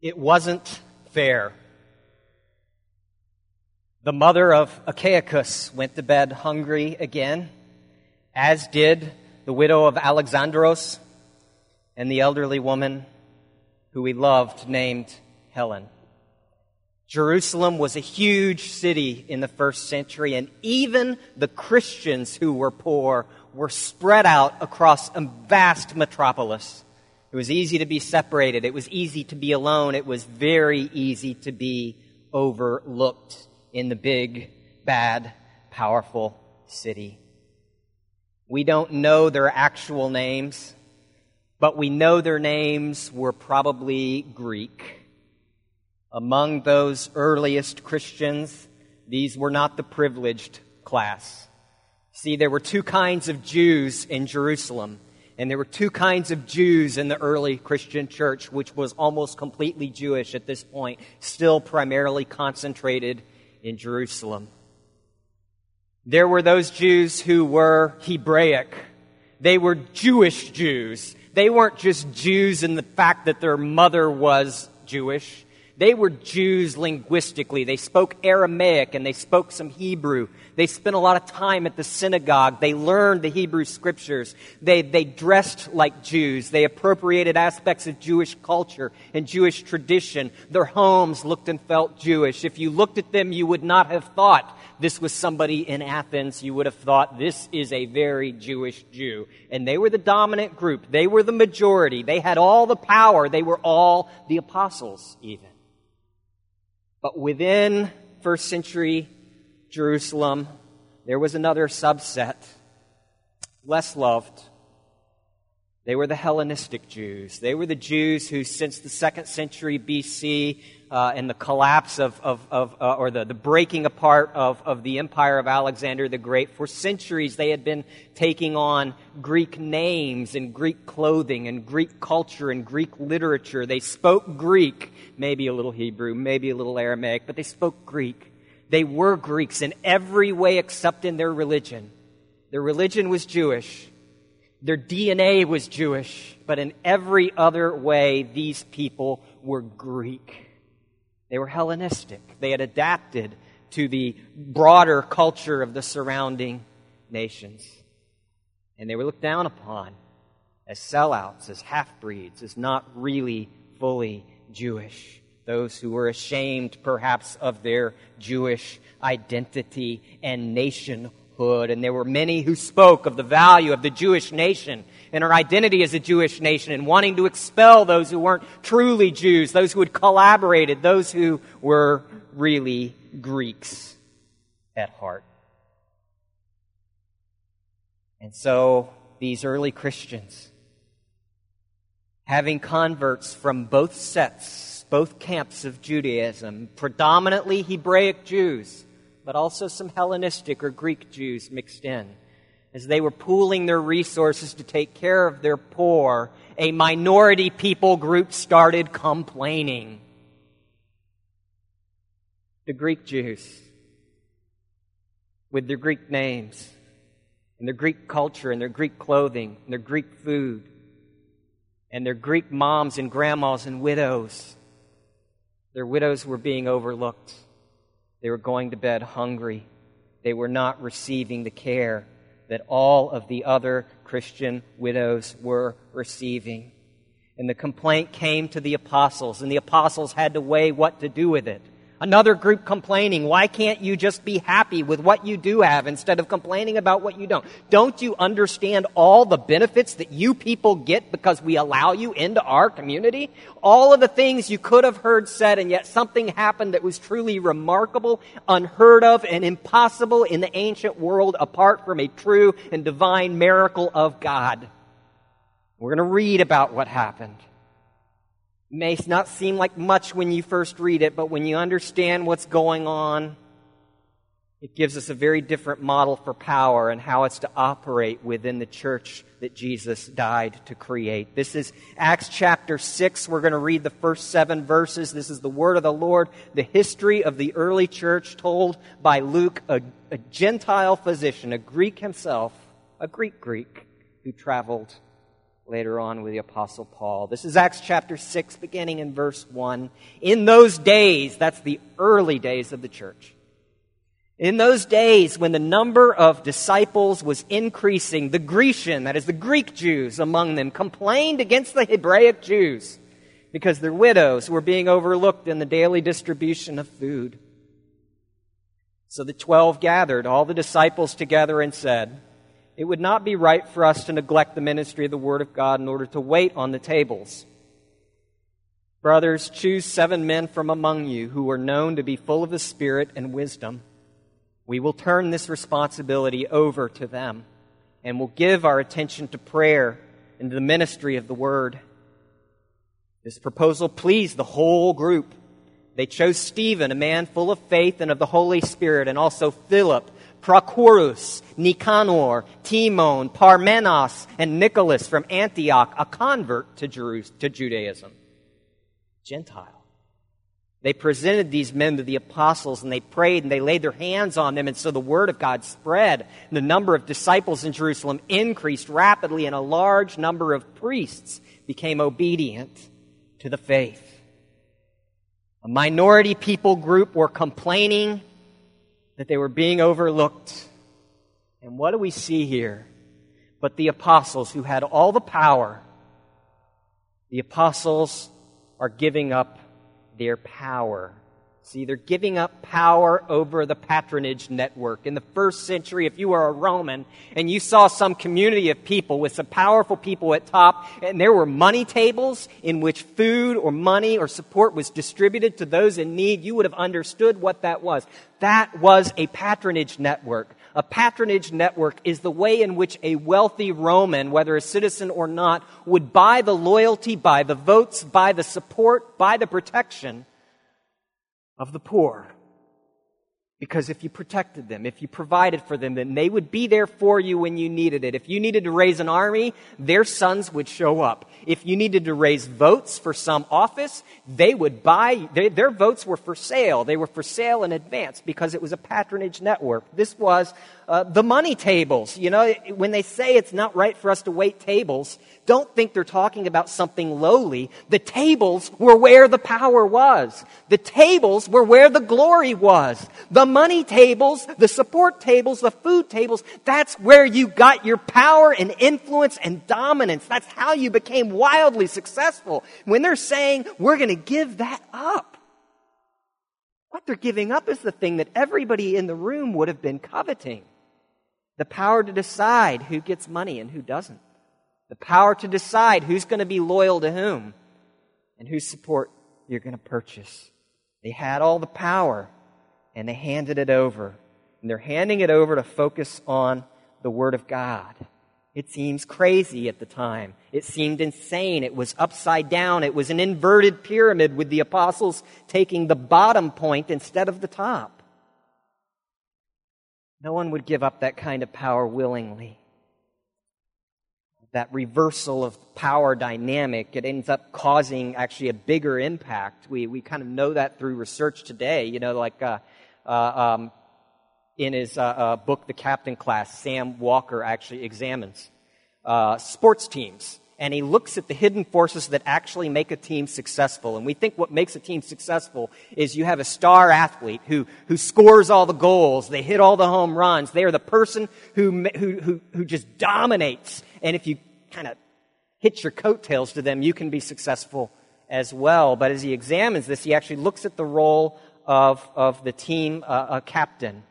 It wasn't fair. The mother of Achaicus went to bed hungry again, as did the widow of Alexandros and the elderly woman who we loved named Helen. Jerusalem was a huge city in the first century, and even the Christians who were poor were spread out across a vast metropolis. It was easy to be separated. It was easy to be alone. It was very easy to be overlooked in the big, bad, powerful city. We don't know their actual names, but we know their names were probably Greek. Among those earliest Christians, these were not the privileged class. See, there were two kinds of Jews in Jerusalem, and there were two kinds of Jews in the early Christian church, which was almost completely Jewish at this point, still primarily concentrated in Jerusalem. There were those Jews who were Hebraic. They were Jewish Jews. They weren't just Jews in the fact that their mother was Jewish. They were Jews linguistically. They spoke Aramaic and they spoke some Hebrew. They spent a lot of time at the synagogue. They learned the Hebrew scriptures. They, they dressed like Jews. They appropriated aspects of Jewish culture and Jewish tradition. Their homes looked and felt Jewish. If you looked at them, you would not have thought this was somebody in Athens. You would have thought this is a very Jewish Jew. And they were the dominant group. They were the majority. They had all the power. They were all the apostles, even. But within first century Jerusalem, there was another subset, less loved. They were the Hellenistic Jews. They were the Jews who, since the second century BC uh, and the collapse of, of, of uh, or the, the breaking apart of, of the empire of Alexander the Great, for centuries they had been taking on Greek names and Greek clothing and Greek culture and Greek literature. They spoke Greek, maybe a little Hebrew, maybe a little Aramaic, but they spoke Greek. They were Greeks in every way except in their religion. Their religion was Jewish. Their DNA was Jewish, but in every other way, these people were Greek. They were Hellenistic. They had adapted to the broader culture of the surrounding nations. And they were looked down upon as sellouts, as half breeds, as not really fully Jewish. Those who were ashamed, perhaps, of their Jewish identity and nationhood. And there were many who spoke of the value of the Jewish nation and our identity as a Jewish nation and wanting to expel those who weren't truly Jews, those who had collaborated, those who were really Greeks at heart. And so these early Christians, having converts from both sets, both camps of Judaism, predominantly Hebraic Jews, but also some Hellenistic or Greek Jews mixed in, as they were pooling their resources to take care of their poor, a minority people group started complaining. The Greek Jews, with their Greek names, and their Greek culture, and their Greek clothing, and their Greek food, and their Greek moms and grandmas and widows, their widows were being overlooked. They were going to bed hungry. They were not receiving the care that all of the other Christian widows were receiving. And the complaint came to the apostles, and the apostles had to weigh what to do with it. Another group complaining, why can't you just be happy with what you do have instead of complaining about what you don't? Don't you understand all the benefits that you people get because we allow you into our community? All of the things you could have heard said and yet something happened that was truly remarkable, unheard of, and impossible in the ancient world apart from a true and divine miracle of God. We're going to read about what happened may not seem like much when you first read it, but when you understand what's going on, it gives us a very different model for power and how it's to operate within the church that Jesus died to create. This is Acts chapter 6. We're going to read the first seven verses. This is the word of the Lord, the history of the early church told by Luke, a, a Gentile physician, a Greek himself, a Greek Greek who traveled later on with the Apostle Paul. This is Acts chapter 6, beginning in verse 1. In those days, that's the early days of the church. In those days, when the number of disciples was increasing, the Grecian, that is the Greek Jews among them, complained against the Hebraic Jews because their widows were being overlooked in the daily distribution of food. So the twelve gathered all the disciples together and said, It would not be right for us to neglect the ministry of the Word of God in order to wait on the tables. Brothers, choose seven men from among you who are known to be full of the Spirit and wisdom. We will turn this responsibility over to them and will give our attention to prayer and to the ministry of the Word. This proposal pleased the whole group. They chose Stephen, a man full of faith and of the Holy Spirit, and also Philip, Prochorus, Nicanor, Timon, Parmenas, and Nicholas from Antioch, a convert to, to Judaism. Gentile. They presented these men to the apostles and they prayed and they laid their hands on them. And so the word of God spread. And the number of disciples in Jerusalem increased rapidly, and a large number of priests became obedient to the faith. A minority people group were complaining that they were being overlooked. And what do we see here? But the apostles who had all the power, the apostles are giving up their power See, they're giving up power over the patronage network. In the first century, if you were a Roman and you saw some community of people with some powerful people at top, and there were money tables in which food or money or support was distributed to those in need, you would have understood what that was. That was a patronage network. A patronage network is the way in which a wealthy Roman, whether a citizen or not, would buy the loyalty, buy the votes, buy the support, buy the protection of the poor. Because if you protected them, if you provided for them, then they would be there for you when you needed it. If you needed to raise an army, their sons would show up. If you needed to raise votes for some office, they would buy, they, their votes were for sale. They were for sale in advance because it was a patronage network. This was uh, the money tables. You know, when they say it's not right for us to wait tables, don't think they're talking about something lowly. The tables were where the power was. The tables were where the glory was. The money tables, the support tables, the food tables, that's where you got your power and influence and dominance. That's how you became wildly successful. When they're saying, we're going to give that up. What they're giving up is the thing that everybody in the room would have been coveting the power to decide who gets money and who doesn't, the power to decide who's going to be loyal to whom and whose support you're going to purchase. They had all the power and they handed it over. And they're handing it over to focus on the Word of God. It seems crazy at the time. It seemed insane. It was upside down. It was an inverted pyramid with the apostles taking the bottom point instead of the top. No one would give up that kind of power willingly. That reversal of power dynamic, it ends up causing actually a bigger impact. We, we kind of know that through research today. You know, like uh, uh, um, in his uh, uh book, The Captain Class, Sam Walker actually examines uh, sports teams and he looks at the hidden forces that actually make a team successful. And we think what makes a team successful is you have a star athlete who, who scores all the goals, they hit all the home runs, they are the person who, who, who, who just dominates. And if you kind of hitch your coattails to them, you can be successful as well. But as he examines this, he actually looks at the role of, of the team uh, captain.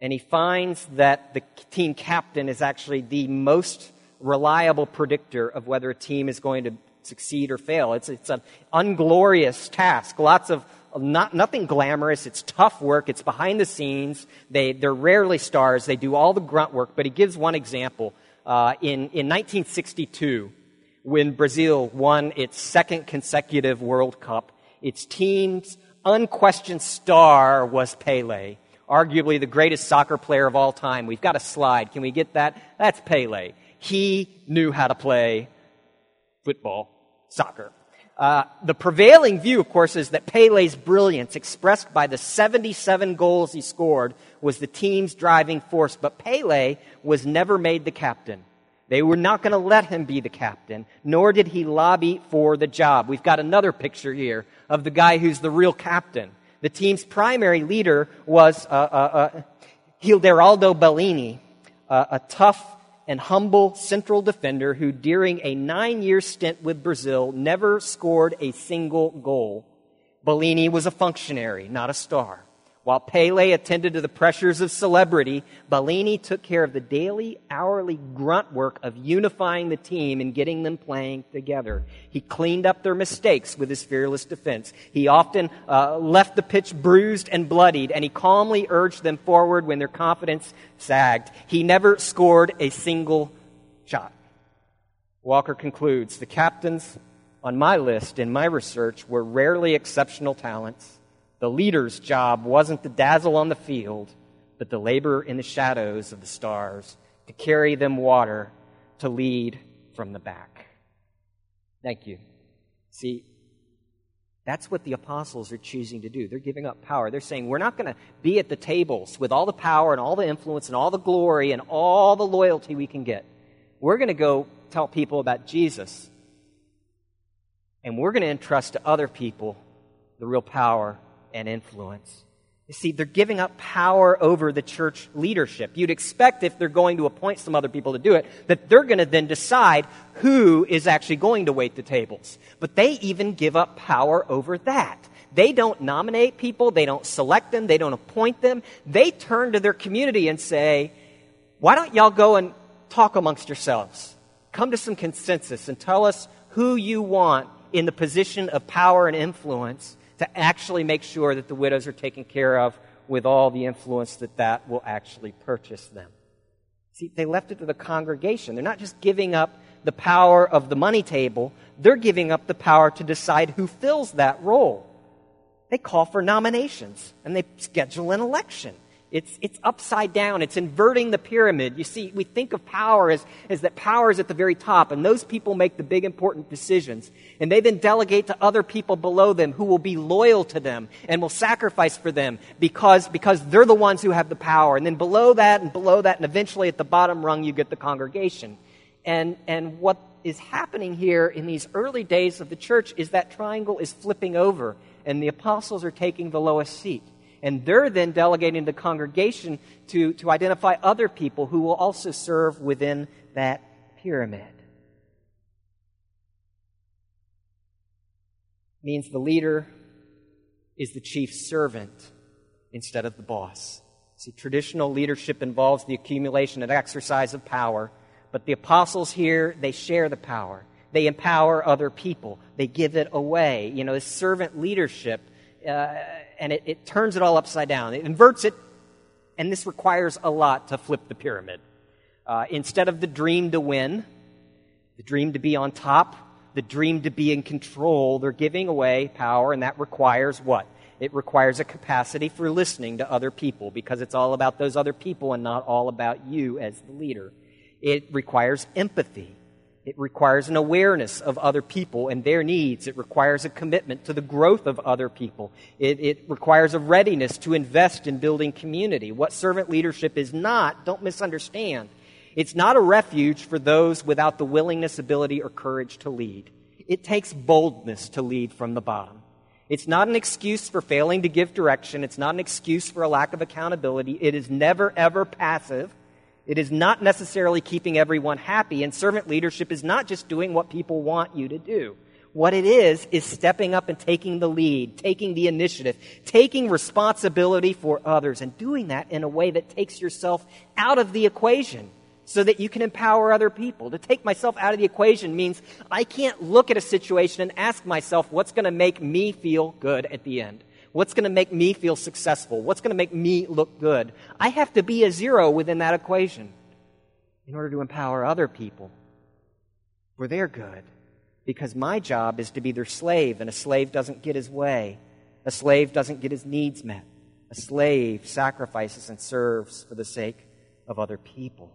And he finds that the team captain is actually the most reliable predictor of whether a team is going to succeed or fail. It's, it's an unglorious task. Lots of not, nothing glamorous. It's tough work. It's behind the scenes. They, they're rarely stars. They do all the grunt work. But he gives one example. Uh, in, in 1962, when Brazil won its second consecutive World Cup, its team's unquestioned star was Pele, arguably the greatest soccer player of all time. We've got a slide. Can we get that? That's Pele. He knew how to play football, soccer. Uh, the prevailing view, of course, is that Pele's brilliance, expressed by the 77 goals he scored, was the team's driving force. But Pele was never made the captain. They were not going to let him be the captain, nor did he lobby for the job. We've got another picture here of the guy who's the real captain. The team's primary leader was uh, uh, Hideraldo Bellini, uh, a tough and humble central defender who, during a nine year stint with Brazil, never scored a single goal. Bellini was a functionary, not a star. While Pele attended to the pressures of celebrity, Bellini took care of the daily, hourly grunt work of unifying the team and getting them playing together. He cleaned up their mistakes with his fearless defense. He often uh, left the pitch bruised and bloodied, and he calmly urged them forward when their confidence sagged. He never scored a single shot. Walker concludes the captains on my list in my research were rarely exceptional talents the leader's job wasn't to dazzle on the field, but to labor in the shadows of the stars, to carry them water, to lead from the back. Thank you. See, that's what the apostles are choosing to do. They're giving up power. They're saying, we're not going to be at the tables with all the power and all the influence and all the glory and all the loyalty we can get. We're going to go tell people about Jesus. And we're going to entrust to other people the real power and influence. You see, they're giving up power over the church leadership. You'd expect if they're going to appoint some other people to do it, that they're going to then decide who is actually going to wait the tables. But they even give up power over that. They don't nominate people, they don't select them, they don't appoint them. They turn to their community and say, why don't y'all go and talk amongst yourselves? Come to some consensus and tell us who you want in the position of power and influence to actually make sure that the widows are taken care of with all the influence that that will actually purchase them. See, they left it to the congregation. They're not just giving up the power of the money table, they're giving up the power to decide who fills that role. They call for nominations and they schedule an election. It's, it's upside down. It's inverting the pyramid. You see, we think of power as, as that power is at the very top, and those people make the big important decisions. And they then delegate to other people below them who will be loyal to them and will sacrifice for them because, because they're the ones who have the power. And then below that and below that, and eventually at the bottom rung, you get the congregation. And, and what is happening here in these early days of the church is that triangle is flipping over, and the apostles are taking the lowest seat. And they're then delegating the congregation to, to identify other people who will also serve within that pyramid. Means the leader is the chief servant instead of the boss. See, traditional leadership involves the accumulation and exercise of power, but the apostles here, they share the power. They empower other people. They give it away. You know, servant leadership uh, and it, it turns it all upside down. It inverts it, and this requires a lot to flip the pyramid. Uh, instead of the dream to win, the dream to be on top, the dream to be in control, they're giving away power, and that requires what? It requires a capacity for listening to other people because it's all about those other people and not all about you as the leader. It requires empathy. It requires an awareness of other people and their needs. It requires a commitment to the growth of other people. It, it, requires a readiness to invest in building community. What servant leadership is not, don't misunderstand. It's not a refuge for those without the willingness, ability, or courage to lead. It takes boldness to lead from the bottom. It's not an excuse for failing to give direction. It's not an excuse for a lack of accountability. It is never, ever passive. It is not necessarily keeping everyone happy, and servant leadership is not just doing what people want you to do. What it is, is stepping up and taking the lead, taking the initiative, taking responsibility for others, and doing that in a way that takes yourself out of the equation so that you can empower other people. To take myself out of the equation means I can't look at a situation and ask myself what's going to make me feel good at the end. What's going to make me feel successful? What's going to make me look good? I have to be a zero within that equation in order to empower other people for their good. Because my job is to be their slave, and a slave doesn't get his way. A slave doesn't get his needs met. A slave sacrifices and serves for the sake of other people.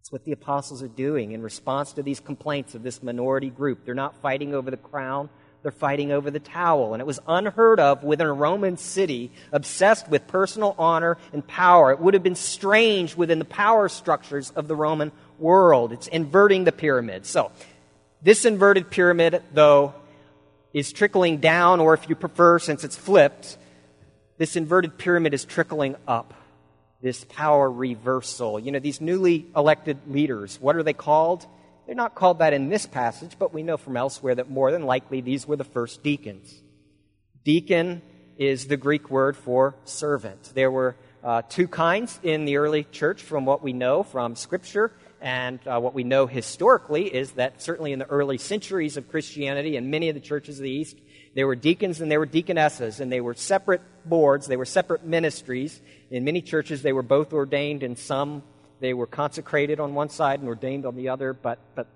It's what the apostles are doing in response to these complaints of this minority group. They're not fighting over the crown, they're fighting over the towel. And it was unheard of within a Roman city obsessed with personal honor and power. It would have been strange within the power structures of the Roman world. It's inverting the pyramid. So, this inverted pyramid, though, is trickling down, or if you prefer, since it's flipped, this inverted pyramid is trickling up. This power reversal. You know, these newly elected leaders, what are they called? They're not called that in this passage, but we know from elsewhere that more than likely these were the first deacons. Deacon is the Greek word for servant. There were uh, two kinds in the early church from what we know from Scripture. And uh, what we know historically is that certainly in the early centuries of Christianity and many of the churches of the East, there were deacons and there were deaconesses, and they were separate boards, they were separate ministries. In many churches, they were both ordained, and some they were consecrated on one side and ordained on the other, but, but,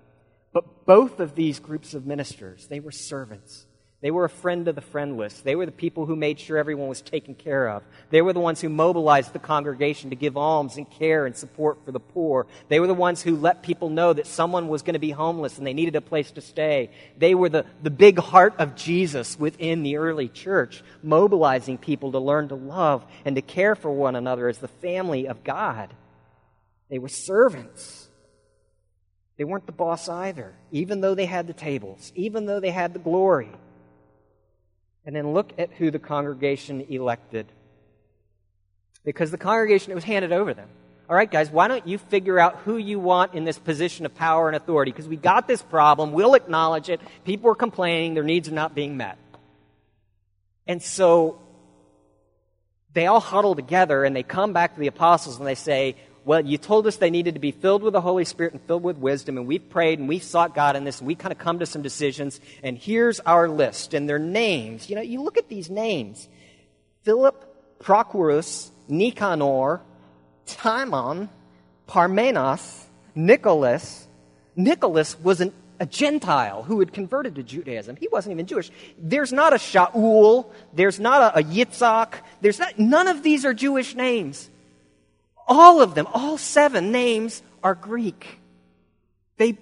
but both of these groups of ministers, they were servants. They were a friend of the friendless. They were the people who made sure everyone was taken care of. They were the ones who mobilized the congregation to give alms and care and support for the poor. They were the ones who let people know that someone was going to be homeless and they needed a place to stay. They were the, the big heart of Jesus within the early church, mobilizing people to learn to love and to care for one another as the family of God. They were servants. They weren't the boss either, even though they had the tables, even though they had the glory. And then look at who the congregation elected. Because the congregation, it was handed over them. All right, guys, why don't you figure out who you want in this position of power and authority? Because we got this problem. We'll acknowledge it. People are complaining. Their needs are not being met. And so they all huddle together and they come back to the apostles and they say, well, you told us they needed to be filled with the Holy Spirit and filled with wisdom, and we've prayed and we've sought God in this, and we kind of come to some decisions, and here's our list, and their names. You know, you look at these names Philip, Prochorus, Nicanor, Timon, Parmenas, Nicholas. Nicholas was an, a Gentile who had converted to Judaism. He wasn't even Jewish. There's not a Shaul. There's not a, a Yitzhak. There's not, none of these are Jewish names. All of them, all seven names are Greek. They,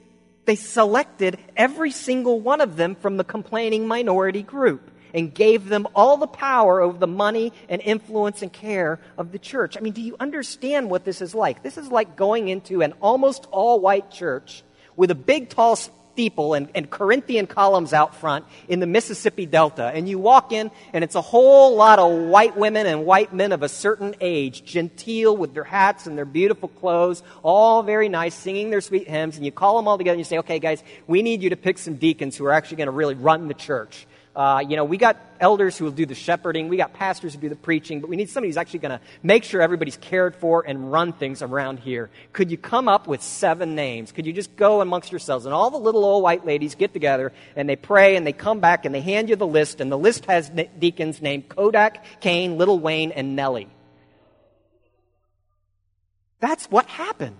they selected every single one of them from the complaining minority group and gave them all the power over the money and influence and care of the church. I mean, do you understand what this is like? This is like going into an almost all white church with a big, tall steeple and, and Corinthian columns out front in the Mississippi Delta. And you walk in, and it's a whole lot of white women and white men of a certain age, genteel with their hats and their beautiful clothes, all very nice, singing their sweet hymns. And you call them all together and you say, okay, guys, we need you to pick some deacons who are actually going to really run the church. Uh, you know, we got elders who will do the shepherding, we got pastors who do the preaching, but we need somebody who's actually going to make sure everybody's cared for and run things around here. Could you come up with seven names? Could you just go amongst yourselves? And all the little old white ladies get together and they pray and they come back and they hand you the list, and the list has deacons named Kodak, Kane, Little Wayne, and Nellie. That's what happened.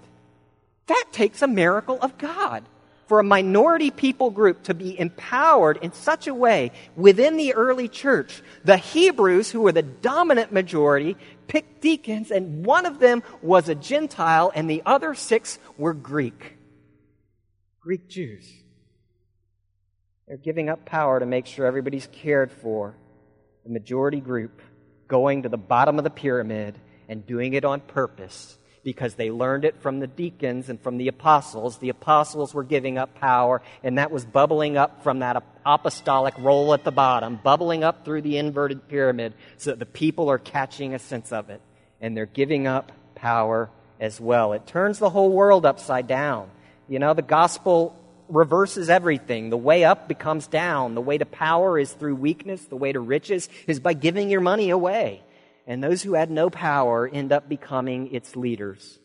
That takes a miracle of God for a minority people group to be empowered in such a way within the early church. The Hebrews, who were the dominant majority, picked deacons, and one of them was a Gentile, and the other six were Greek. Greek Jews. They're giving up power to make sure everybody's cared for. The majority group going to the bottom of the pyramid and doing it on purpose because they learned it from the deacons and from the apostles. The apostles were giving up power, and that was bubbling up from that apostolic role at the bottom, bubbling up through the inverted pyramid so that the people are catching a sense of it, and they're giving up power as well. It turns the whole world upside down. You know, the gospel reverses everything. The way up becomes down. The way to power is through weakness. The way to riches is by giving your money away and those who had no power end up becoming its leaders.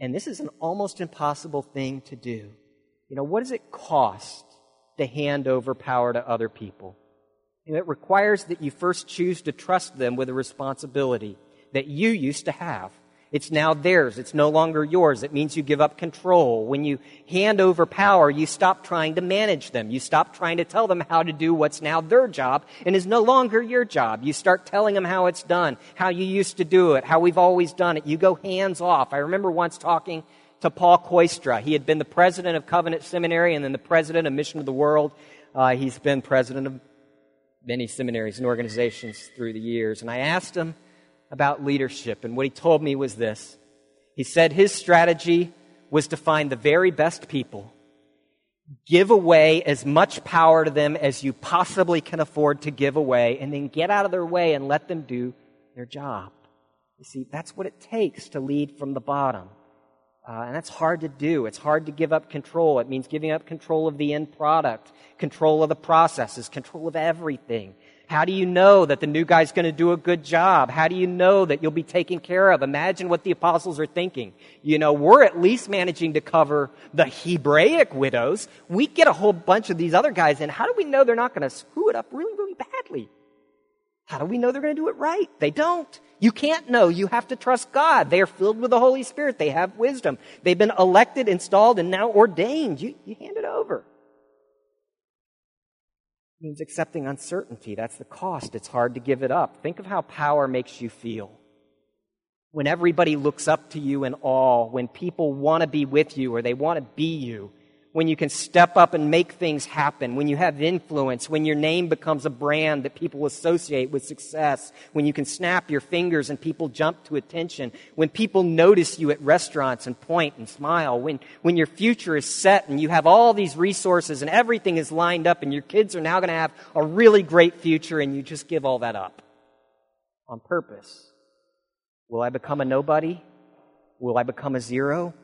And this is an almost impossible thing to do. You know, what does it cost to hand over power to other people? It requires that you first choose to trust them with a responsibility that you used to have. It's now theirs. It's no longer yours. It means you give up control. When you hand over power, you stop trying to manage them. You stop trying to tell them how to do what's now their job and is no longer your job. You start telling them how it's done, how you used to do it, how we've always done it. You go hands off. I remember once talking to Paul Kooistra. He had been the president of Covenant Seminary and then the president of Mission of the World. Uh, he's been president of many seminaries and organizations through the years. And I asked him about leadership, and what he told me was this. He said his strategy was to find the very best people, give away as much power to them as you possibly can afford to give away, and then get out of their way and let them do their job. You see, that's what it takes to lead from the bottom. Uh, and that's hard to do. It's hard to give up control. It means giving up control of the end product, control of the processes, control of everything. How do you know that the new guy's going to do a good job? How do you know that you'll be taken care of? Imagine what the apostles are thinking. You know, we're at least managing to cover the Hebraic widows. We get a whole bunch of these other guys in. How do we know they're not going to screw it up really, really badly? How do we know they're going to do it right? They don't. You can't know. You have to trust God. They are filled with the Holy Spirit. They have wisdom. They've been elected, installed, and now ordained. You, you hand it over means accepting uncertainty. That's the cost. It's hard to give it up. Think of how power makes you feel. When everybody looks up to you in awe, when people want to be with you or they want to be you, when you can step up and make things happen, when you have influence, when your name becomes a brand that people associate with success, when you can snap your fingers and people jump to attention, when people notice you at restaurants and point and smile, when, when your future is set and you have all these resources and everything is lined up and your kids are now going to have a really great future and you just give all that up on purpose. Will I become a nobody? Will I become a zero?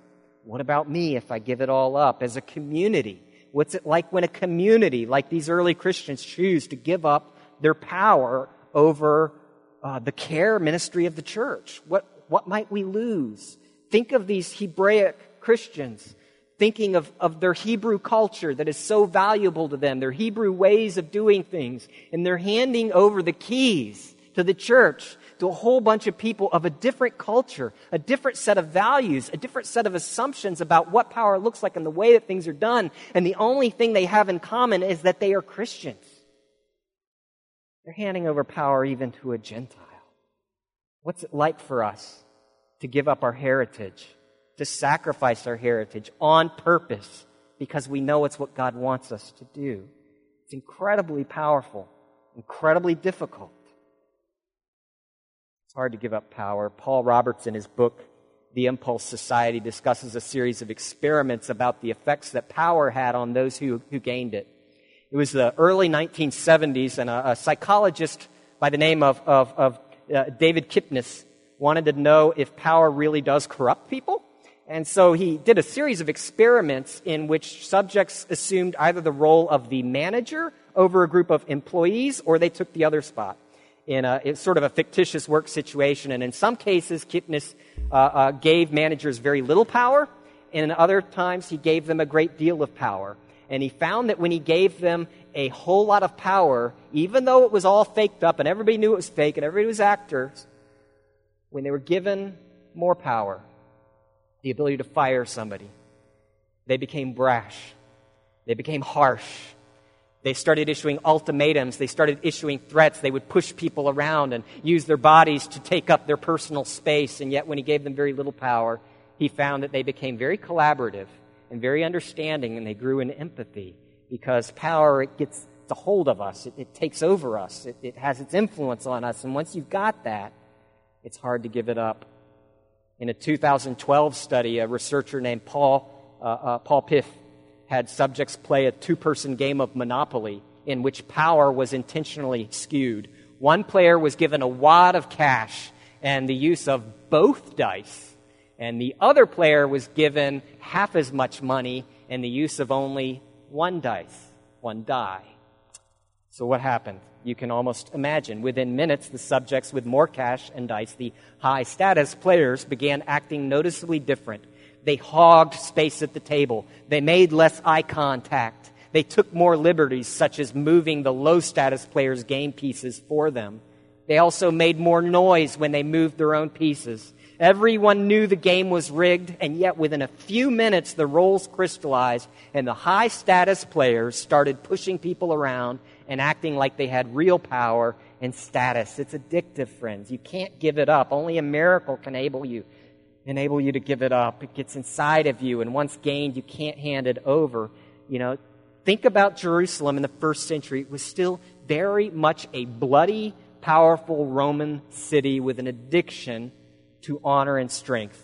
What about me if I give it all up as a community? What's it like when a community, like these early Christians, choose to give up their power over uh, the care ministry of the church? What, what might we lose? Think of these Hebraic Christians thinking of, of their Hebrew culture that is so valuable to them, their Hebrew ways of doing things, and they're handing over the keys to the church to a whole bunch of people of a different culture, a different set of values, a different set of assumptions about what power looks like and the way that things are done. And the only thing they have in common is that they are Christians. They're handing over power even to a Gentile. What's it like for us to give up our heritage, to sacrifice our heritage on purpose because we know it's what God wants us to do? It's incredibly powerful, incredibly difficult. Hard to give up power. Paul Roberts, in his book, The Impulse Society, discusses a series of experiments about the effects that power had on those who, who gained it. It was the early 1970s, and a, a psychologist by the name of, of, of uh, David Kipnis wanted to know if power really does corrupt people. And so he did a series of experiments in which subjects assumed either the role of the manager over a group of employees or they took the other spot in a sort of a fictitious work situation. And in some cases, Kipnis uh, uh, gave managers very little power, and in other times, he gave them a great deal of power. And he found that when he gave them a whole lot of power, even though it was all faked up and everybody knew it was fake and everybody was actors, when they were given more power, the ability to fire somebody, they became brash, they became harsh, they started issuing ultimatums. They started issuing threats. They would push people around and use their bodies to take up their personal space. And yet, when he gave them very little power, he found that they became very collaborative and very understanding, and they grew in empathy because power it gets a hold of us. It, it takes over us. It, it has its influence on us. And once you've got that, it's hard to give it up. In a 2012 study, a researcher named Paul, uh, uh, Paul Piff had subjects play a two person game of Monopoly in which power was intentionally skewed. One player was given a wad of cash and the use of both dice, and the other player was given half as much money and the use of only one dice, one die. So, what happened? You can almost imagine. Within minutes, the subjects with more cash and dice, the high status players, began acting noticeably different they hogged space at the table. They made less eye contact. They took more liberties, such as moving the low status players' game pieces for them. They also made more noise when they moved their own pieces. Everyone knew the game was rigged, and yet within a few minutes the roles crystallized, and the high status players started pushing people around and acting like they had real power and status. It's addictive, friends. You can't give it up. Only a miracle can enable you enable you to give it up. It gets inside of you, and once gained, you can't hand it over. You know, Think about Jerusalem in the first century. It was still very much a bloody, powerful Roman city with an addiction to honor and strength.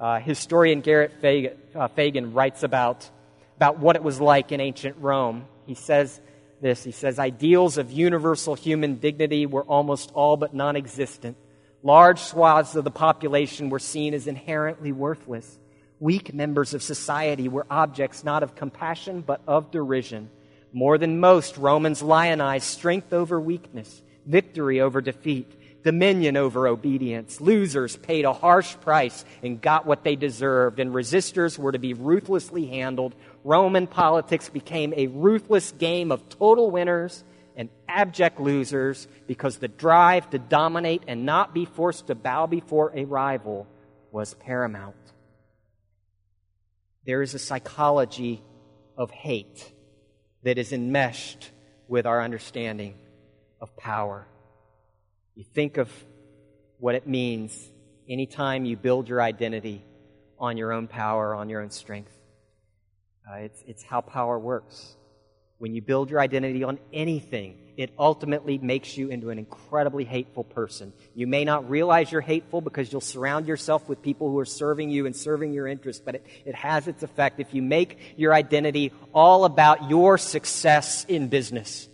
Uh, historian Garrett Fagan, uh, Fagan writes about, about what it was like in ancient Rome. He says this He says, Ideals of universal human dignity were almost all but non existent. Large swaths of the population were seen as inherently worthless. Weak members of society were objects not of compassion but of derision. More than most, Romans lionized strength over weakness, victory over defeat, dominion over obedience. Losers paid a harsh price and got what they deserved, and resistors were to be ruthlessly handled. Roman politics became a ruthless game of total winners and abject losers because the drive to dominate and not be forced to bow before a rival was paramount. There is a psychology of hate that is enmeshed with our understanding of power. You think of what it means anytime you build your identity on your own power, on your own strength. Uh, it's, it's how power works. When you build your identity on anything, it ultimately makes you into an incredibly hateful person. You may not realize you're hateful because you'll surround yourself with people who are serving you and serving your interests, but it, it has its effect. If you make your identity all about your success in business,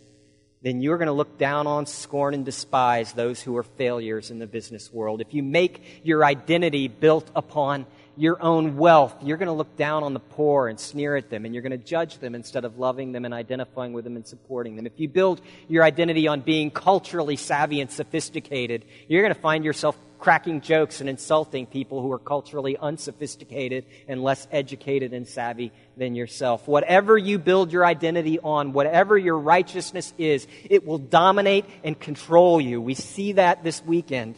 then you're going to look down on, scorn, and despise those who are failures in the business world. If you make your identity built upon your own wealth, you're going to look down on the poor and sneer at them, and you're going to judge them instead of loving them and identifying with them and supporting them. If you build your identity on being culturally savvy and sophisticated, you're going to find yourself cracking jokes and insulting people who are culturally unsophisticated and less educated and savvy than yourself. Whatever you build your identity on, whatever your righteousness is, it will dominate and control you. We see that this weekend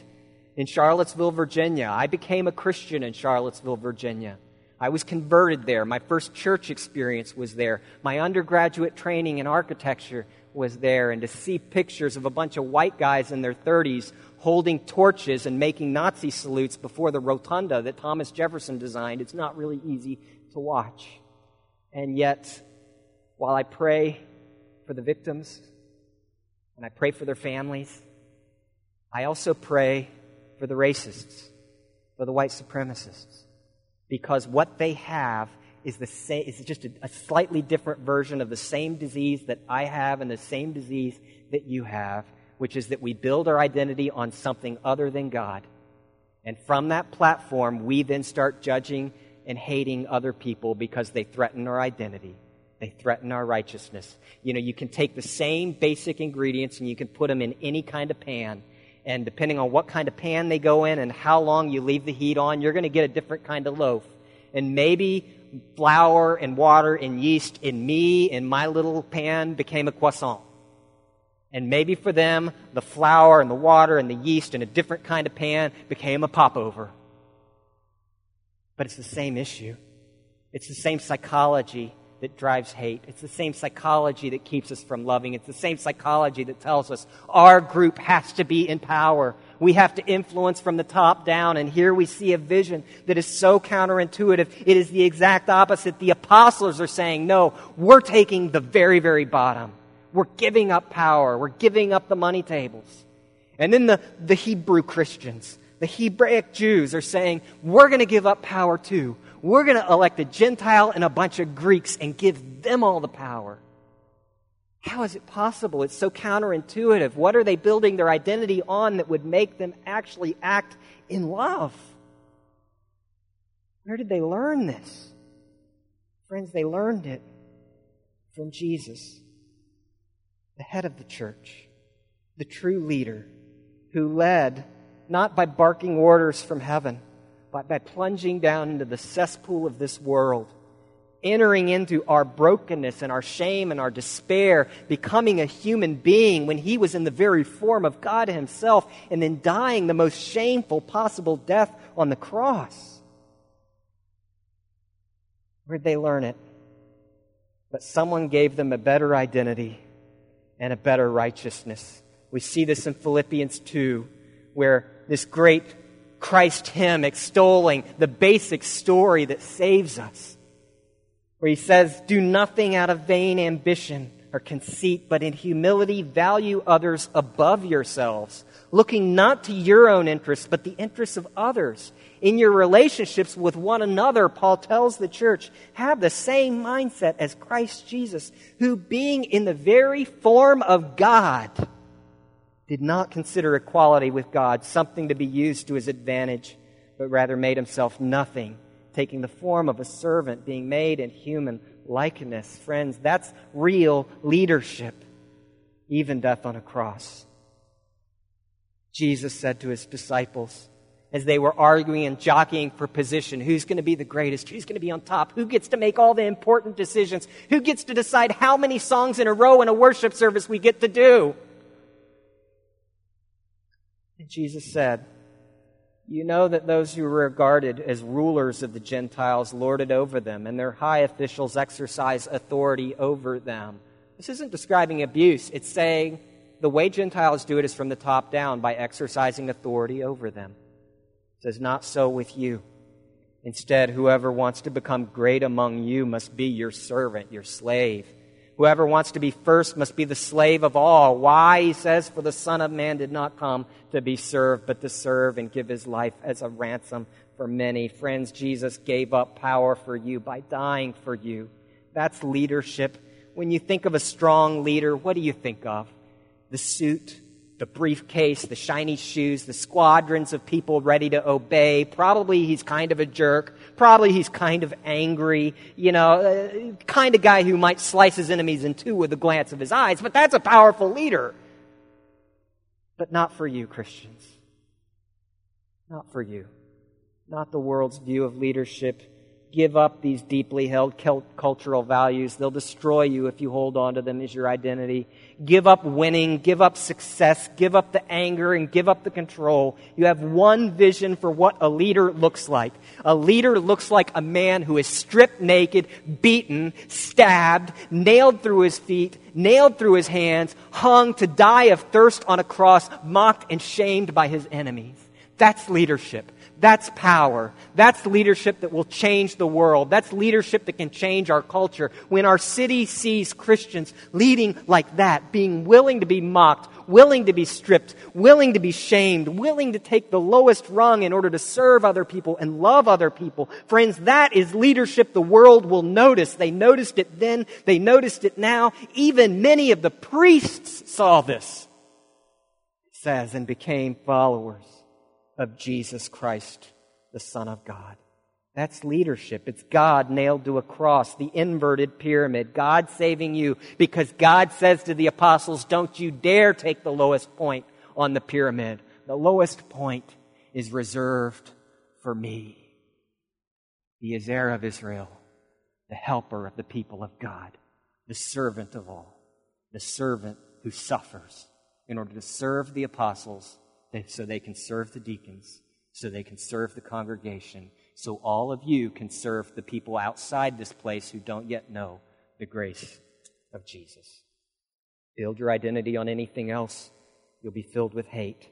in Charlottesville, Virginia. I became a Christian in Charlottesville, Virginia. I was converted there. My first church experience was there. My undergraduate training in architecture was there. And to see pictures of a bunch of white guys in their 30s holding torches and making Nazi salutes before the rotunda that Thomas Jefferson designed, it's not really easy to watch. And yet, while I pray for the victims and I pray for their families, I also pray for the racists, for the white supremacists, because what they have is the same is just a, a, slightly different version of the same disease that I have and the same disease that you have, which is that we build our identity on something other than God. And from that platform, we then start judging and hating other people because they threaten our identity. They threaten our righteousness. You know, you can take the same basic ingredients and you can put them in any kind of pan and depending on what kind of pan they go in and how long you leave the heat on, you're going to get a different kind of loaf. And maybe flour and water and yeast in me, in my little pan, became a croissant. And maybe for them, the flour and the water and the yeast in a different kind of pan became a popover. But it's the same issue. It's the same psychology that drives hate. It's the same psychology that keeps us from loving. It's the same psychology that tells us our group has to be in power. We have to influence from the top down. And here we see a vision that is so counterintuitive. It is the exact opposite. The apostles are saying, no, we're taking the very, very bottom. We're giving up power. We're giving up the money tables. And then the, the Hebrew Christians, the Hebraic Jews are saying, we're going to give up power too we're going to elect a Gentile and a bunch of Greeks and give them all the power. How is it possible? It's so counterintuitive. What are they building their identity on that would make them actually act in love? Where did they learn this? Friends, they learned it from Jesus, the head of the church, the true leader who led not by barking orders from heaven, by, plunging down into the cesspool of this world, entering into our brokenness and our shame and our despair, becoming a human being when he was in the very form of God himself, and then dying the most shameful possible death on the cross. Where'd they learn it? But someone gave them a better identity and a better righteousness. We see this in Philippians 2, where this great Christ hymn extolling the basic story that saves us. where he says, Do nothing out of vain ambition or conceit, but in humility value others above yourselves, looking not to your own interests, but the interests of others. In your relationships with one another, Paul tells the church, have the same mindset as Christ Jesus, who, being in the very form of God, did not consider equality with God something to be used to his advantage, but rather made himself nothing, taking the form of a servant, being made in human likeness. Friends, that's real leadership, even death on a cross. Jesus said to his disciples, as they were arguing and jockeying for position who's going to be the greatest, who's going to be on top, who gets to make all the important decisions, who gets to decide how many songs in a row in a worship service we get to do. Jesus said, You know that those who are regarded as rulers of the Gentiles lord it over them, and their high officials exercise authority over them. This isn't describing abuse, it's saying the way Gentiles do it is from the top down by exercising authority over them. It says, Not so with you. Instead, whoever wants to become great among you must be your servant, your slave. Whoever wants to be first must be the slave of all. Why? He says, For the Son of Man did not come to be served, but to serve and give his life as a ransom for many. Friends, Jesus gave up power for you by dying for you. That's leadership. When you think of a strong leader, what do you think of? The suit, the briefcase, the shiny shoes, the squadrons of people ready to obey. Probably he's kind of a jerk. Probably he's kind of angry. You know, uh, kind of guy who might slice his enemies in two with a glance of his eyes. But that's a powerful leader. But not for you, Christians. Not for you. Not the world's view of leadership give up these deeply held cultural values. They'll destroy you if you hold on to them as your identity. Give up winning, give up success, give up the anger, and give up the control. You have one vision for what a leader looks like. A leader looks like a man who is stripped naked, beaten, stabbed, nailed through his feet, nailed through his hands, hung to die of thirst on a cross, mocked and shamed by his enemies. That's leadership. That's power. That's leadership that will change the world. That's leadership that can change our culture. When our city sees Christians leading like that, being willing to be mocked, willing to be stripped, willing to be shamed, willing to take the lowest rung in order to serve other people and love other people, friends, that is leadership the world will notice. They noticed it then, they noticed it now. Even many of the priests saw this, it says, and became followers of Jesus Christ, the Son of God. That's leadership. It's God nailed to a cross, the inverted pyramid. God saving you because God says to the apostles, Don't you dare take the lowest point on the pyramid. The lowest point is reserved for me. The Ezer of Israel, the helper of the people of God, the servant of all, the servant who suffers in order to serve the apostles so they can serve the deacons, so they can serve the congregation, so all of you can serve the people outside this place who don't yet know the grace of Jesus. Build your identity on anything else, you'll be filled with hate.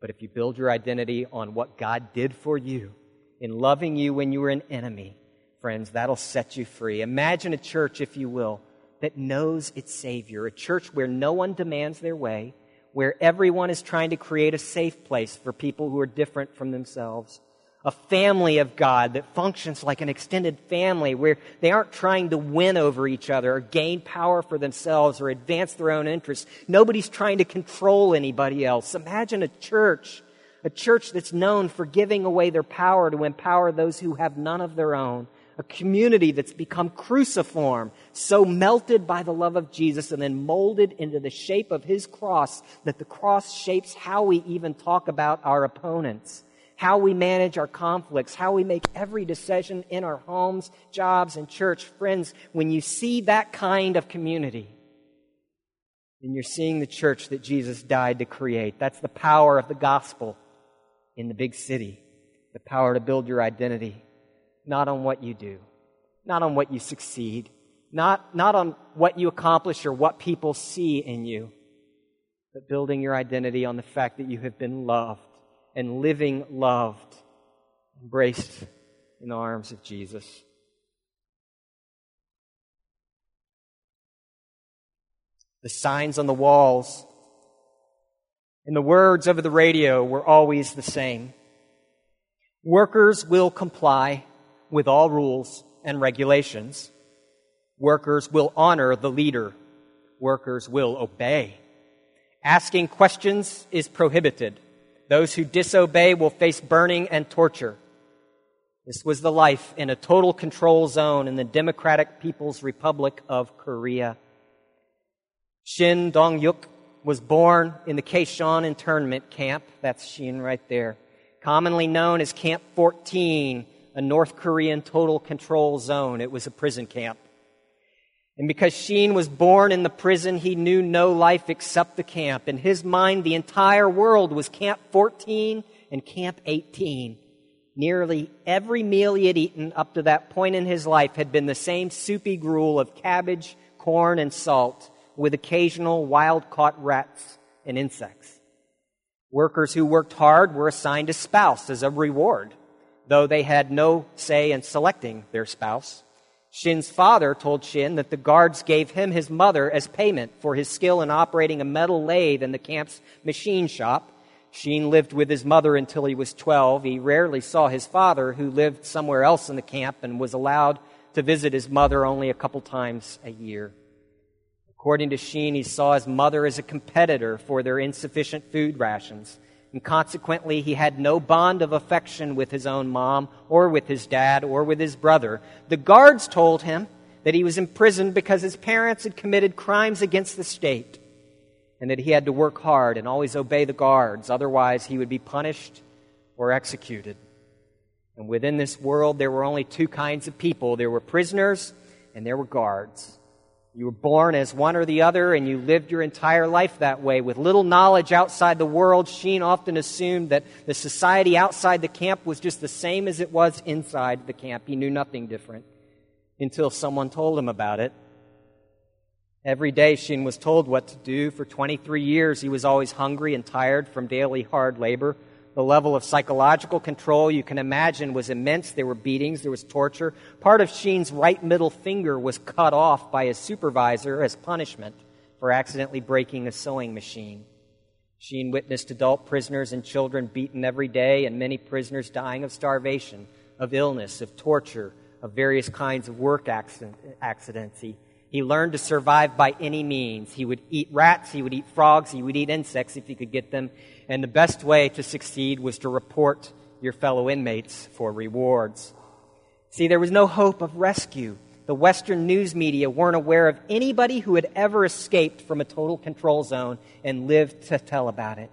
But if you build your identity on what God did for you in loving you when you were an enemy, friends, that'll set you free. Imagine a church, if you will, that knows its Savior, a church where no one demands their way, where everyone is trying to create a safe place for people who are different from themselves. A family of God that functions like an extended family where they aren't trying to win over each other or gain power for themselves or advance their own interests. Nobody's trying to control anybody else. Imagine a church, a church that's known for giving away their power to empower those who have none of their own a community that's become cruciform, so melted by the love of Jesus and then molded into the shape of his cross that the cross shapes how we even talk about our opponents, how we manage our conflicts, how we make every decision in our homes, jobs, and church. Friends, when you see that kind of community, then you're seeing the church that Jesus died to create. That's the power of the gospel in the big city, the power to build your identity not on what you do, not on what you succeed, not, not on what you accomplish or what people see in you, but building your identity on the fact that you have been loved and living loved, embraced in the arms of Jesus. The signs on the walls and the words over the radio were always the same. Workers will comply with all rules and regulations. Workers will honor the leader. Workers will obey. Asking questions is prohibited. Those who disobey will face burning and torture. This was the life in a total control zone in the Democratic People's Republic of Korea. Shin Dong-hyuk was born in the Kaechon internment camp. That's Shin right there. Commonly known as Camp 14, a North Korean total control zone. It was a prison camp. And because Shin was born in the prison, he knew no life except the camp. In his mind, the entire world was Camp 14 and Camp 18. Nearly every meal he had eaten up to that point in his life had been the same soupy gruel of cabbage, corn, and salt, with occasional wild caught rats and insects. Workers who worked hard were assigned a spouse as a reward, though they had no say in selecting their spouse. Shin's father told Shin that the guards gave him his mother as payment for his skill in operating a metal lathe in the camp's machine shop Shin lived with his mother until he was 12. He rarely saw his father, who lived somewhere else in the camp and was allowed to visit his mother only a couple times a year. According to Shin, he saw his mother as a competitor for their insufficient food rations, and consequently, he had no bond of affection with his own mom, or with his dad, or with his brother. The guards told him that he was imprisoned because his parents had committed crimes against the state and that he had to work hard and always obey the guards, otherwise, he would be punished or executed. And within this world, there were only two kinds of people there were prisoners and there were guards. You were born as one or the other, and you lived your entire life that way. With little knowledge outside the world, Shin often assumed that the society outside the camp was just the same as it was inside the camp. He knew nothing different until someone told him about it. Every day, Shin was told what to do. For 23 years, he was always hungry and tired from daily hard labor. The level of psychological control you can imagine was immense. There were beatings, there was torture. Part of Shin's right middle finger was cut off by his supervisor as punishment for accidentally breaking a sewing machine. Shin witnessed adult prisoners and children beaten every day, and many prisoners dying of starvation, of illness, of torture, of various kinds of work accident, accidents. He he learned to survive by any means. He would eat rats, he would eat frogs, he would eat insects if he could get them. And the best way to succeed was to report your fellow inmates for rewards. See, there was no hope of rescue. The Western news media weren't aware of anybody who had ever escaped from a total control zone and lived to tell about it.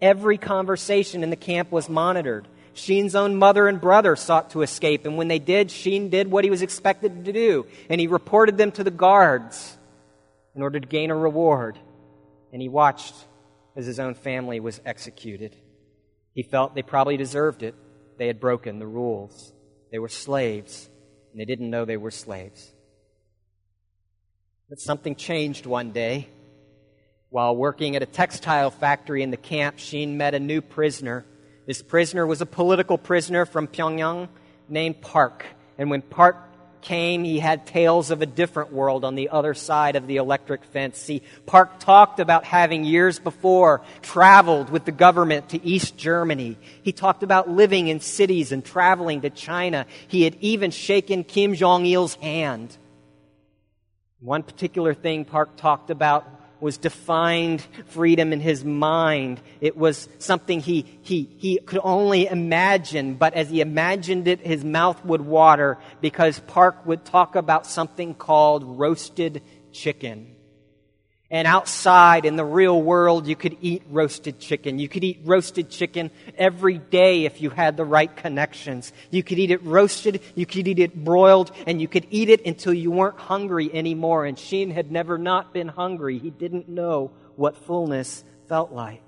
Every conversation in the camp was monitored. Shin's own mother and brother sought to escape, and when they did, Shin did what he was expected to do, and he reported them to the guards in order to gain a reward. And he watched as his own family was executed. He felt they probably deserved it. They had broken the rules. They were slaves, and they didn't know they were slaves. But something changed one day. While working at a textile factory in the camp, Shin met a new prisoner this prisoner was a political prisoner from Pyongyang named Park. And when Park came, he had tales of a different world on the other side of the electric fence. See, Park talked about having years before traveled with the government to East Germany. He talked about living in cities and traveling to China. He had even shaken Kim Jong il's hand. One particular thing Park talked about was defined freedom in his mind. It was something he, he, he could only imagine, but as he imagined it, his mouth would water because Park would talk about something called roasted chicken. And outside in the real world, you could eat roasted chicken. You could eat roasted chicken every day if you had the right connections. You could eat it roasted, you could eat it broiled, and you could eat it until you weren't hungry anymore. And Shin had never not been hungry. He didn't know what fullness felt like.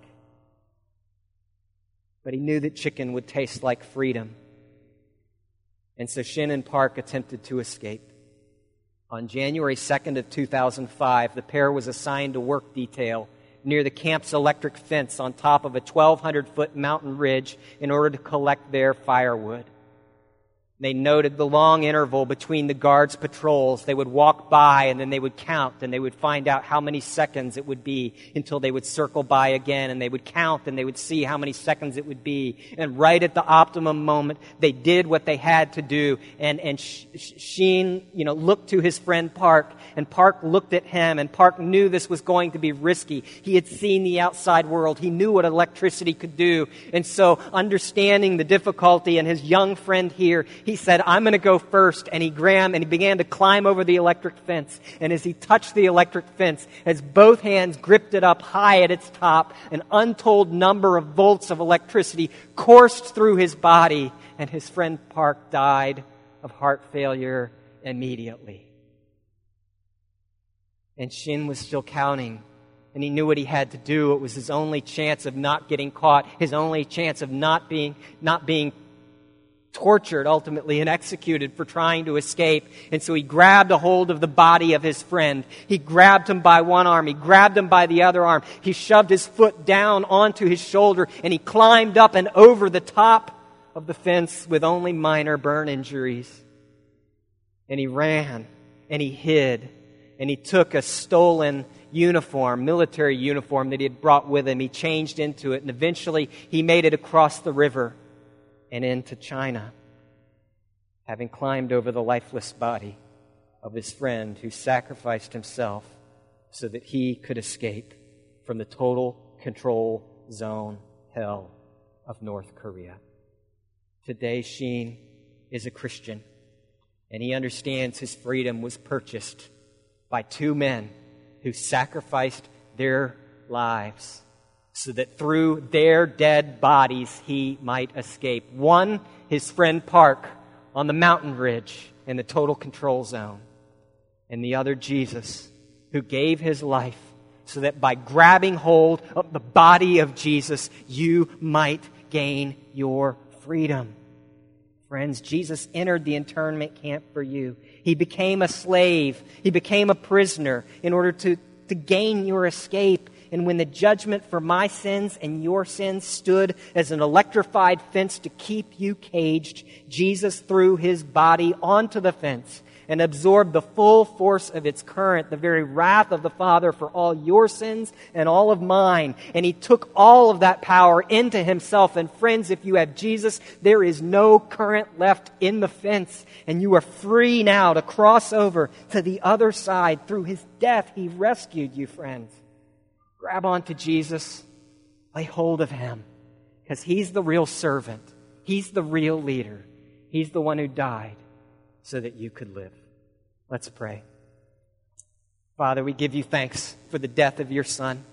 But he knew that chicken would taste like freedom. And so and Park attempted to escape. On January 2nd of 2005, the pair was assigned to work detail near the camp's electric fence on top of a 1,200 foot mountain ridge in order to collect their firewood. They noted the long interval between the guards' patrols. They would walk by and then they would count and they would find out how many seconds it would be until they would circle by again and they would count and they would see how many seconds it would be. And right at the optimum moment, they did what they had to do. And, and Shin, you know, looked to his friend Park and Park looked at him and Park knew this was going to be risky. He had seen the outside world. He knew what electricity could do. And so understanding the difficulty and his young friend here, he said, I'm going to go first. And he gram and he began to climb over the electric fence. And as he touched the electric fence, as both hands gripped it up high at its top, an untold number of volts of electricity coursed through his body. And his friend Park died of heart failure immediately. And Shin was still counting and he knew what he had to do. It was his only chance of not getting caught, his only chance of not being, not being tortured ultimately and executed for trying to escape. And so he grabbed a hold of the body of his friend. He grabbed him by one arm. He grabbed him by the other arm. He shoved his foot down onto his shoulder and he climbed up and over the top of the fence with only minor burn injuries. And he ran and he hid and he took a stolen uniform, military uniform that he had brought with him. He changed into it and eventually he made it across the river and into China, having climbed over the lifeless body of his friend who sacrificed himself so that he could escape from the total control zone hell of North Korea. Today, Shin is a Christian, and he understands his freedom was purchased by two men who sacrificed their lives so that through their dead bodies he might escape. One, his friend Park on the mountain ridge in the total control zone, and the other, Jesus, who gave his life so that by grabbing hold of the body of Jesus, you might gain your freedom. Friends, Jesus entered the internment camp for you. He became a slave. He became a prisoner in order to, to gain your escape. And when the judgment for my sins and your sins stood as an electrified fence to keep you caged, Jesus threw his body onto the fence and absorbed the full force of its current, the very wrath of the Father for all your sins and all of mine. And he took all of that power into himself. And friends, if you have Jesus, there is no current left in the fence. And you are free now to cross over to the other side. Through his death, he rescued you, friends. Grab onto Jesus, lay hold of him, because he's the real servant, he's the real leader, he's the one who died so that you could live. Let's pray. Father, we give you thanks for the death of your Son.